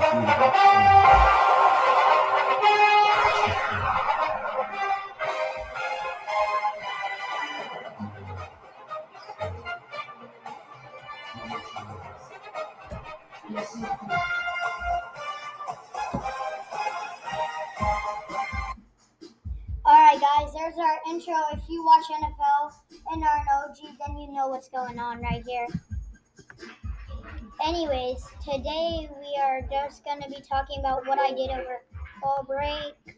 Sí, sí. Going to be talking about what I did over fall break.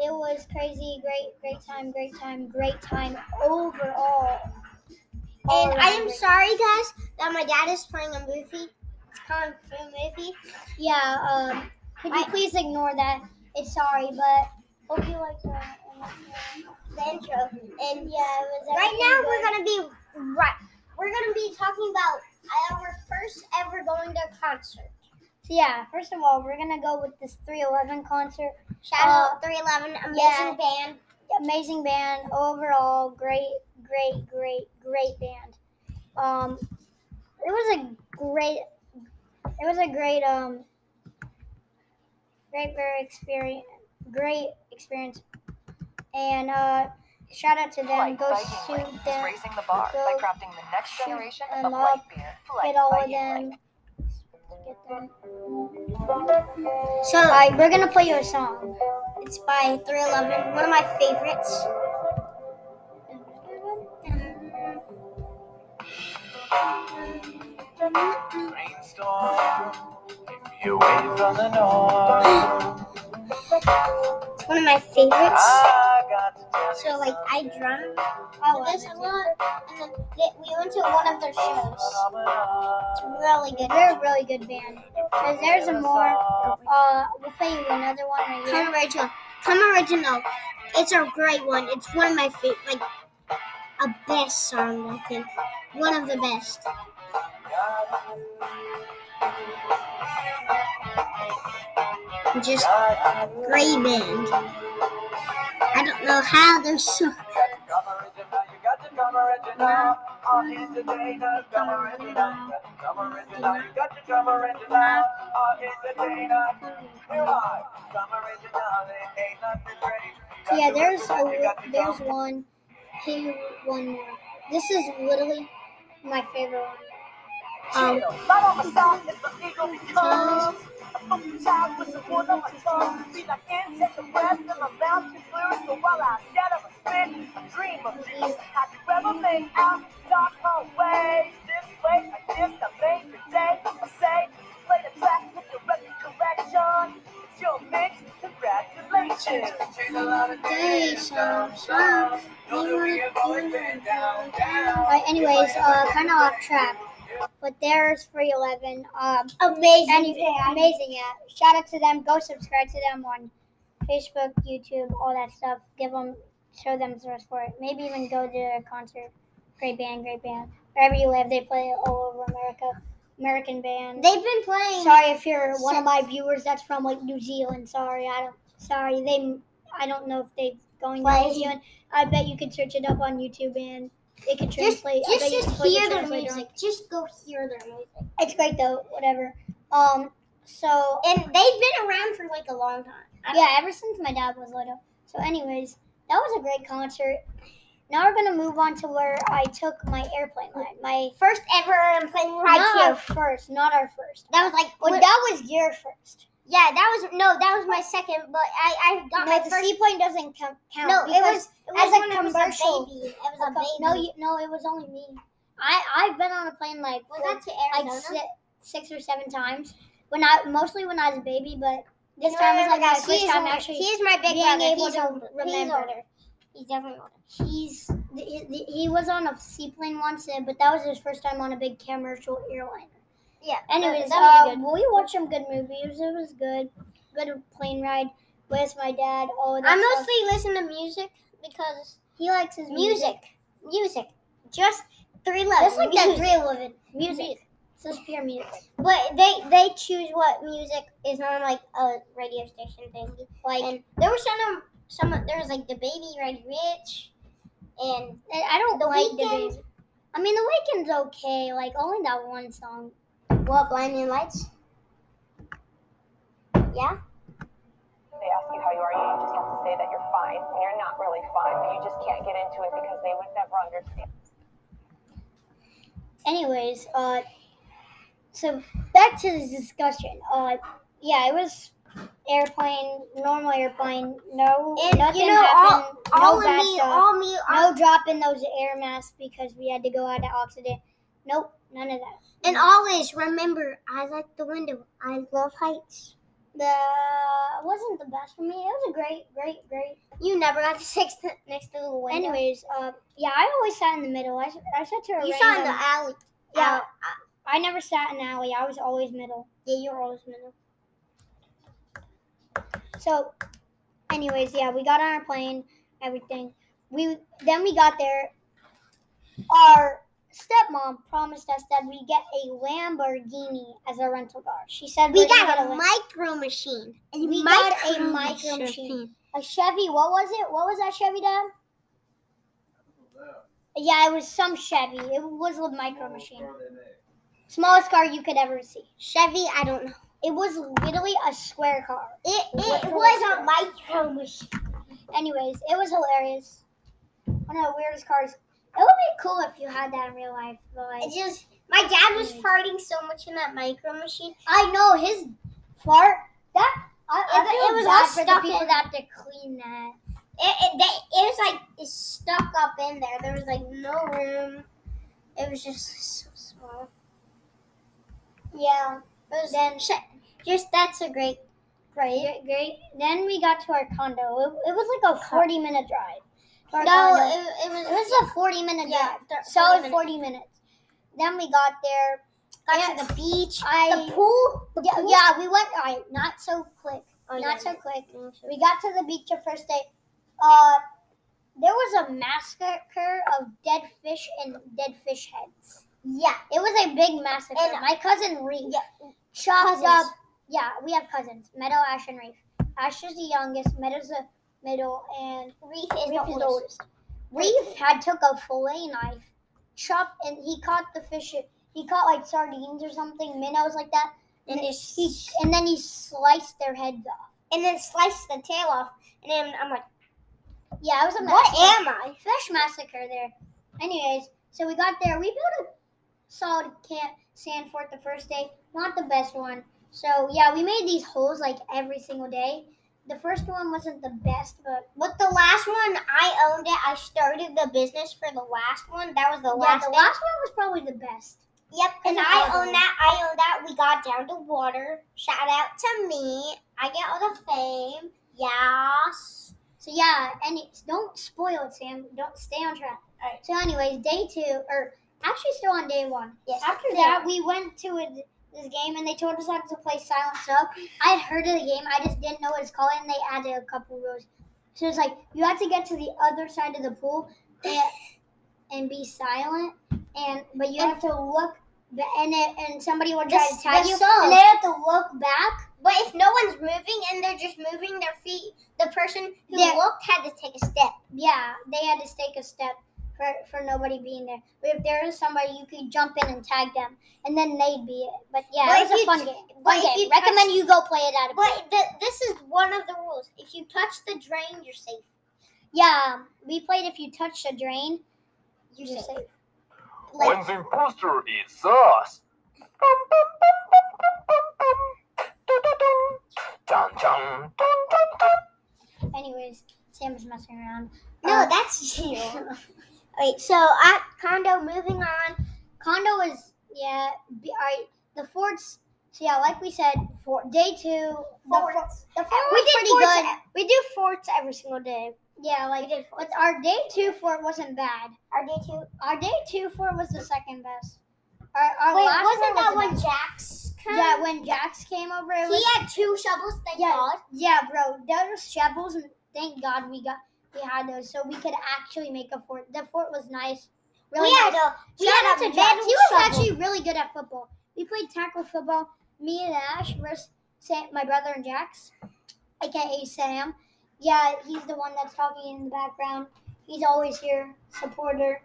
It was crazy, great, great time, great time, great time overall. All And I am sorry, guys, that my dad is playing a movie. It's Kung Fu movie. Yeah, um, could you I- please ignore that? It's sorry, but hope you like the, The intro. And yeah, it was right now good. we're gonna be right. We're gonna be talking about our first ever going to a concert. So yeah, first of all, we're gonna go with this 311 concert. Shout Uh, out 311, amazing yeah. band. Amazing band overall, great, great, great, great band. Um, it was a great, it was a great, um, great, very experience, great experience, and uh, shout out to them. Go shoot is them, raising the bar go by crafting the next generation of light beer. Get all of them. Link. Get. So right, we're gonna play you a song. it's by 311, one of my favorites. Brainstorm, keep me away from the norm. It's one of my favorites. I got to tell you So like I drum Oh, this a lot, and then they, we went to one of their shows. It's really good. They're a really good band. There's some more. Uh, we'll play you another one right here. Come original. Come original. It's a great one. It's one of my favorite, like a best song. I think one of the best. Just great band. I don't know how they're so. You got to come original. On here today, now come original. You got to come original. You got to come original. On here today, now. You are. Come original. It ain't nothing great. So yeah, there's a there's one. Here, one more. This is literally my favorite one. Um, The child with the wood on my tongue. Feel like ants take a breath in my mouth and blue. So while I scatter a spin, I dream of this. Have you ever made out dark hallways? This way, I make the day. I say, play the track with the record correction. It's your mix, congratulations. Anyways, uh, kind of off track. But there's 311. Um, amazing. band. amazing, yeah. Shout out to them. Go subscribe to them on Facebook, YouTube, all that stuff. Give them, show them the support. Maybe even go to a concert. Great band, great band. Wherever you live, they play all over America. American band. They've been playing. Sorry if you're one of my viewers that's from like New Zealand. Sorry, I don't. Sorry, they. I don't know if they're going to New Zealand. I bet you could search it up on YouTube and they could Just, translate. I just, just the hear their music. Just go hear their music. It's great though. Whatever. Um. So And they've been around for like a long time. I yeah, ever since my dad was little. So, anyways, that was a great concert. Now we're gonna move on to where I took my airplane ride. My First ever airplane not ride our first, not our first. That was like, Well, that was your first. Yeah, that was no, that was my second. But I, I got No, my the first. seaplane doesn't count. count No, it was it was as a when it was commercial- baby. It was a a baby. No, you, no, it was only me. I I've been on a plane like was that to like Arizona? six, six or seven times. When I mostly when I was a baby, but this No, time no, was no, like my first he's time older. actually He's my big being brother. able he's to older. He's remember. older. He's definitely older. He's he, he was on a seaplane once, uh, but that was his first time on a big commercial airliner. Yeah. Anyways, that was uh, good. we watched some good movies. It was good. Good plane ride with my dad. Oh, I mostly listen to music because he likes his music. music, music, just three levels. Just like that three eleven music. It's just pure music. But they they choose what music is on like a radio station thing. Like And there was some some there was like the baby Red Rich, and I I don't The like Weeknd- the baby. I mean, the Weeknd's okay. Like only that one song. What Blinding Lights. Yeah. They ask you how you are, you just have to say that you're fine. And you're not really fine, but you just can't get into it because they would never understand. anyways, uh, so back to this discussion. Uh, yeah, it was airplane, normal airplane. No, And nothing you know, all, happened. all no of bad me, stuff. all me, no dropping those air masks because we had to go out of oxygen. Nope, none of that. and always remember, I like the window. I love heights. The wasn't the best for me. It was a great, great, great. You never got to sit next to the window. Anyways, uh, yeah, I always sat in the middle. I, I sat to a you sat in the alley. Yeah, Out- I never sat in the alley. I was always middle. yeah, you were always middle. So, anyways, yeah, we got on our plane, everything. We then we got there. Our stepmom promised us that we get a Lamborghini as a rental car. She said We got get a micro machine. We got a micro machine. a Chevy. What was it? What was that Chevy, Dad? Yeah, it was some Chevy. It was a micro machine. Smallest car you could ever see. Chevy, I don't know. It was literally a square car. It, What it was was a micro machine. Anyways, it was hilarious. One of the weirdest cars. It would be cool if you had that in real life. But like, It just, my dad was farting so much in that micro machine. I know his fart. That I, I It- it was all stuck people in- that have to clean that. It, it, they, it was like it's stuck up in there. There was like no room. It was just so small. Yeah. It was Then just that's a great. great, great. Then we got to our condo. It, it was like a forty minute drive. No, it, it was It was a 40 minute Yeah, drive. Solid 40 40 minutes. Then we got there. got to the beach. I, the pool. The yeah, pool. yeah, we went. All right, not so quick. Oh, not yeah, so quick. We got to the beach the first day. Uh, there was a massacre of dead fish and dead fish heads. Yeah. It was a big massacre. And- My cousin Reef Yeah. chopped Cousins. up. Yeah, we have cousins. Meadow, Ash, and Reef. Ash is the youngest. Meadow's the middle, and Reef is Reef the is oldest. Reef had took a fillet knife, chopped, and he caught the fish. He caught like sardines or something, minnows like that. And And, he and then he sliced their heads off. And then sliced the tail off. And then I'm like, Yeah, I was a what am I? fish massacre there. Anyways, so we got there. We built a solid camp sand fort the first day. Not the best one. So yeah, we made these holes like every single day. The first one wasn't the best, but But the last one, I owned it. I started the business for the last one. That was the last. yeah, the thing. last one was probably the best. Yep, and I own that. I own that. We got down to water. Shout out to me. I get all the fame. Yes. So yeah, and it's, don't spoil it, Sam. Don't stay on track. Alright. So anyways, day two, or actually still on day one. Yes. After that, we went to a, this game and they told us how to play Silent Sub. I had heard of the game, I just didn't know what it's called, and they added a couple rules. So it's like you have to get to the other side of the pool and, and be silent, and but you have to look, and it, and somebody will try The- to tag you, song. and they have to look back. But if no one's moving and they're just moving their feet, the person who Yeah. looked had to take a step. Yeah, they had to take a step for, for nobody being there. But if there is somebody, you could jump in and tag them, and then they'd be it. But yeah, But it was a you fun t- game. Fun game. you Recommend touch- you go play it out of But the, this is one of the rules. If you touch the drain, you're safe. Yeah, we played if you touch the drain, You're you're safe. safe. When the imposter is us. Anyways, Sam was messing around. No, Uh, that's you. Wait, so at condo, moving on. Condo was yeah. Be, all right, the forts. So yeah, like we said, for day two, the, for, Forts. the fort we did pretty forts. good. We do forts every single day. Yeah, like We did but our day two fort wasn't bad. Our day two. Our day two fort was the second best. Our, our Wait, last wasn't one was that when best. Jax came? Yeah, when Jax came over, it he was had two shovels. Thank yeah, God. yeah, bro. Those shovels, and thank God we got we had those, so we could actually make a fort. The fort was nice, really we had nice. a we had out a metal He was actually really good at football. We played tackle football. Me and Ash versus Sam, my brother and Jax, aka Sam. Yeah, he's the one that's talking in the background. He's always here, supporter.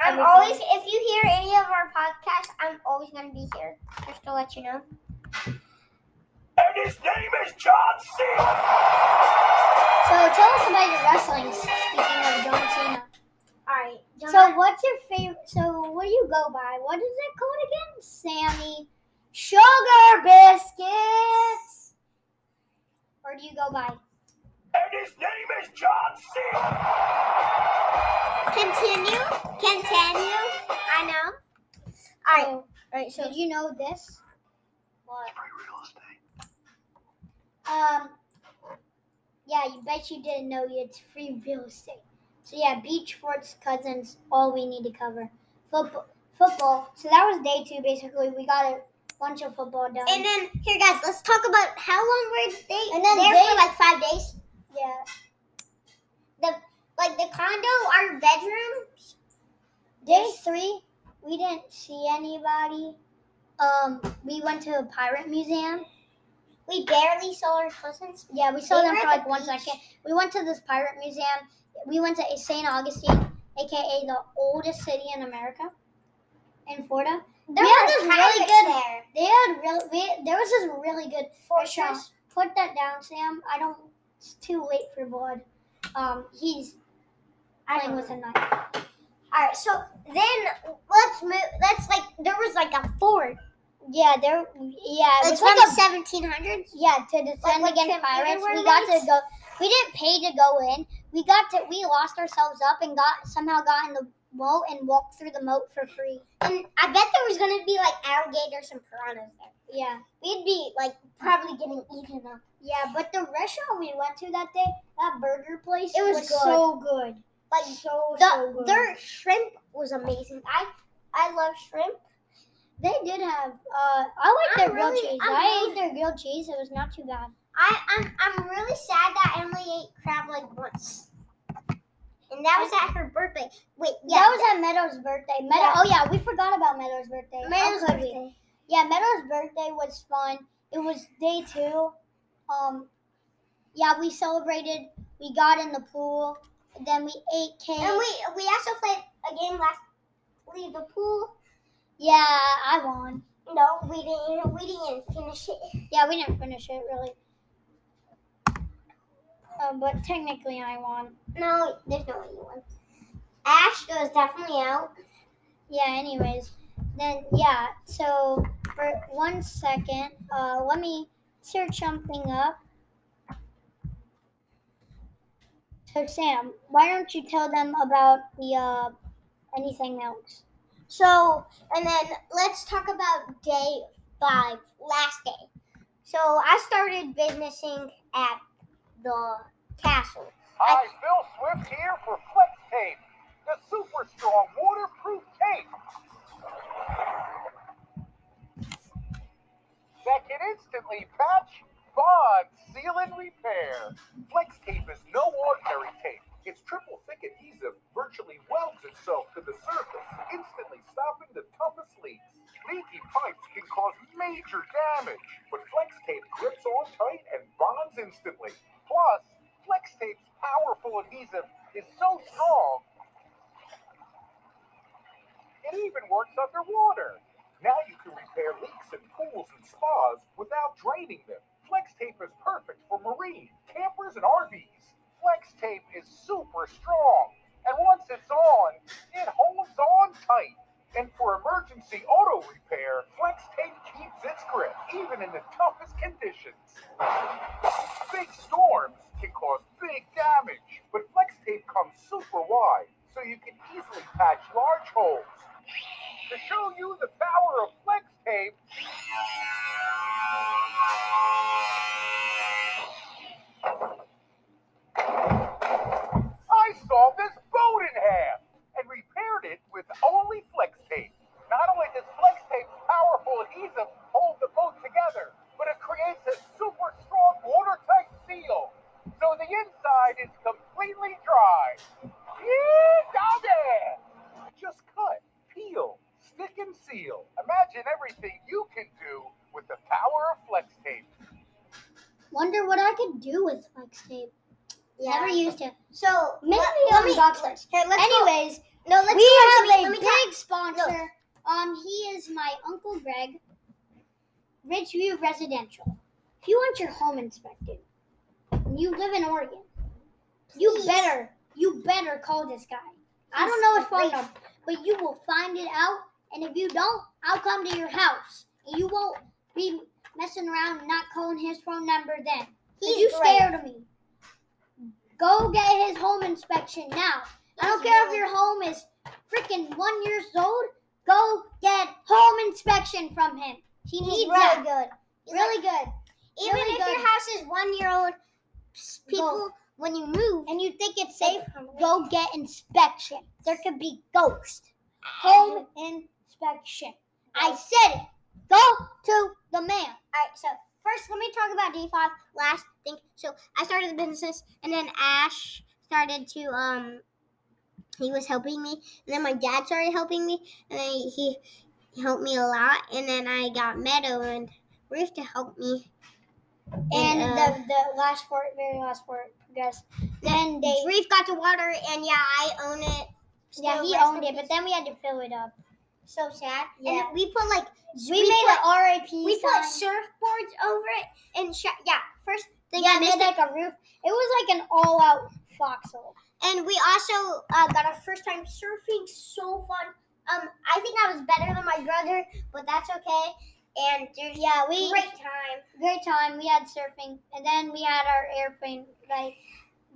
I'm everything. always if you hear any of our podcasts, I'm always gonna be here just to let you know. And his name is John Cena. So tell us about your wrestling. Speaking of John Cena. All right. So what's your favorite? So what do you go by? What is it called again? Sammy Sugar Biscuits. Or do you go by? And his name is John Cena. continue. Continue. I know. Oh, alright. Alright, So did you know this? What? Free real estate. Um. Yeah, you bet you didn't know it's free real estate. So yeah, beach forts cousins. All we need to cover. Football. Football. So that was day two. Basically, we got a bunch of football done. and then here, guys, let's talk about how long were they And then there they- for like five days. yeah. The like the condo, our bedrooms. Day three, we didn't see anybody. Um, we went to a pirate museum. We barely saw our cousins. Yeah, we saw They them for like the one beach. second. We went to this pirate museum. We went to St. Augustine, aka the oldest city in America, in Florida. There We had this really good- there. They had real. We, there was this really good Fortress. Put that down, Sam. I don't. It's too late for blood. Um, he's I playing with a knife. All right, so then let's move. Let's like there was like a fort. Yeah, there. Yeah, it It's was like seventeen hundreds. Yeah, to defend Like, against pirates, we got to go. We didn't pay to go in. We got to. We lost ourselves up and got somehow got in the moat and walked through the moat for free. And I bet there was gonna be like alligators and piranhas there. Yeah, We'd be like probably getting eaten up. yeah. But the restaurant we went to that day, that burger place, It was was, good. so good. Like So the so good. their shrimp was amazing. I I love shrimp. They did have. Uh, I like their grilled really- cheese. I'm I really- ate their grilled cheese. It was not too bad. I I'm I'm really sad that I only ate crab like once. And that was at her birthday. Wait, yeah, that was at Meadow's birthday. Meadow. Yeah. Oh yeah, we forgot about Meadow's birthday. How Mary's could we? birthday. Yeah, Meadow's birthday was fun. It was day two. Um, yeah, we celebrated. We got in the pool. Then we ate cake. And we we also played a game last leave the pool. Yeah, I won. No, we didn't we didn't finish it. Yeah, we didn't finish it really. Uh, but technically, I won. No, there's no way you won. Ash goes definitely out. Yeah. Anyways, then yeah. So for one second, uh, let me search something up. So Sam, why don't you tell them about the uh, anything else? So and then let's talk about day five, last day. So I started businessing at the castle. Hi, Phil Swift here for Flex Tape, the super strong waterproof tape that can instantly patch, bond, seal, and repair. Flex Tape is no ordinary tape. Its triple thick adhesive virtually welds itself to the surface, instantly stopping the toughest leaks. Leaky pipes can cause major damage, but Flex Tape grips on tight and bonds instantly. Plus, Flex Tape's powerful adhesive is so strong, it even works underwater. Now you can repair leaks in pools and spas without draining them. Flex Tape is perfect for marine, campers, and RVs. Flex Tape is super strong, and once it's on, it holds on tight. And for emergency auto repair, Flex Tape keeps its grip even in the toughest conditions. Big storms can cause big damage, but Flex Tape comes super wide, so you can easily patch large holes. To show you the power of Flex Tape, I sawed this boat in half and repaired it with only Flex Tape. Not only does Flex Tape's powerful adhesive hold the boat together, but it creates a super strong watertight seal, so the inside is completely dry. Yeah, doggy! Just cut, peel, stick, and seal. Imagine everything you can do with the power of Flex Tape. Wonder what I could do with flex tape. Never used it. So Maybe let, let me. unbox it. Here, let's Anyways, go. No, let's we go on have to me. a Let me big tell- sponsor. Um, he is my uncle Greg, Ridgeview Residential. if you want your home inspected, and you live in Oregon, you Please. better, you better call this guy. I don't know his phone number, but you will find it out. And if you don't, I'll come to your house, and you won't be messing around not calling his phone number then. He's you scared of me. Go get his home inspection now. I don't care if your home is freaking one years old. Go get home inspection from him. He He's needs really that. good. He's Really good. Even really if good. your house is one year old, people when you move, And you think it's safe? Go get inspection. There could be ghosts. Home inspection. I said it. Go to the man. All right, so first let me talk about day five. Last thing. So I started the business, and then Ash started to um. He was helping me, and then my dad started helping me, and then he, he helped me a lot. And then I got Meadow and Ruth to help me. And uh, the, the last part, very last part, progress. Then they, Reef got the water, and yeah, I own it. yeah, he owned it, but then we had to fill it up. so sad. Yeah. And we put like We, we made put, an RAP we sign. put surfboards over it, and sh- yeah, first thing yeah, I made missed like a roof. It was like an all-out foxhole. And we also uh, got our first time surfing. So fun. Um, I think I was better than my brother, but that's okay. And there's Yeah, we great time. great time. We had surfing, and then we had our airplane right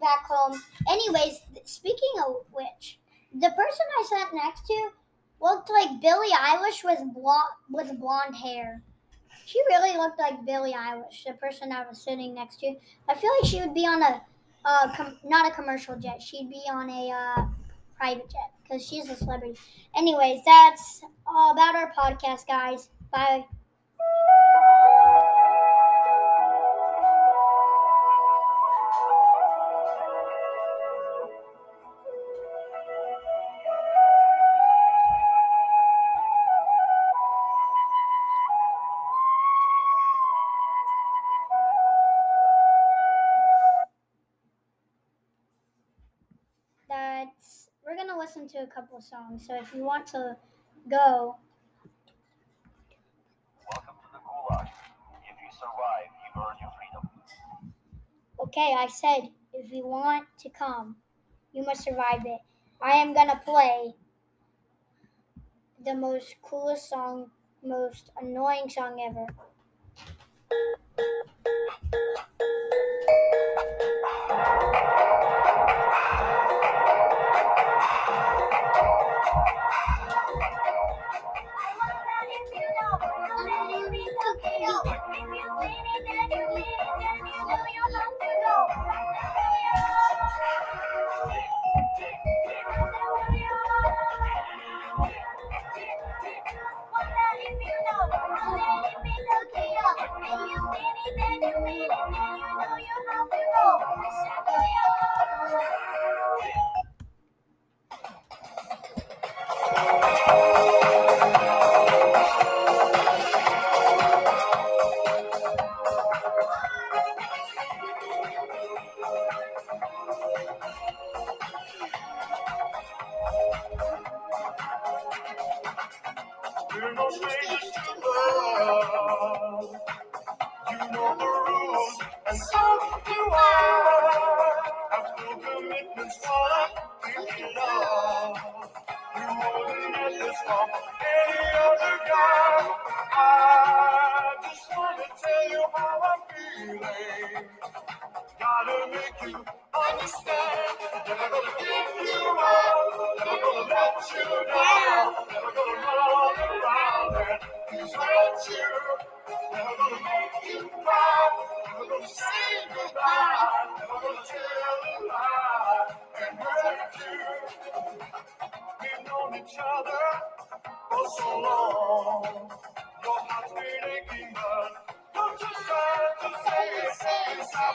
back home. Anyways, speaking of which, the person I sat next to looked like Billie Eilish with blonde with blonde hair. She really looked like Billie Eilish, the person I was sitting next to. I feel like she would be on a, uh, com- not a commercial jet. She'd be on a uh, private jet because she's a celebrity. Anyways, that's all about our podcast, guys. Bye. Couple songs. So if you want to go, Welcome to the Gulag. If you survive, you earn your freedom. okay, I said if you want to come, you must survive it. I am gonna play the most coolest song, most annoying song ever. This from any other guy. I just wanna tell you how I'm feeling. Gotta make you understand. Never gonna give you up. Never gonna let you down.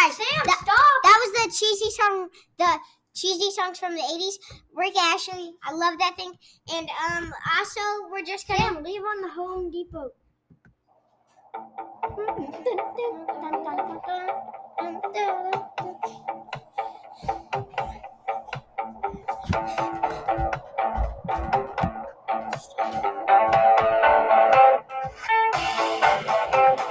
guys. Sam, that, stop. That was the cheesy song. The cheesy songs from the 80s. Rick Astley, I love that thing. And um, also, we're just gonna Sam, leave on the Home Depot.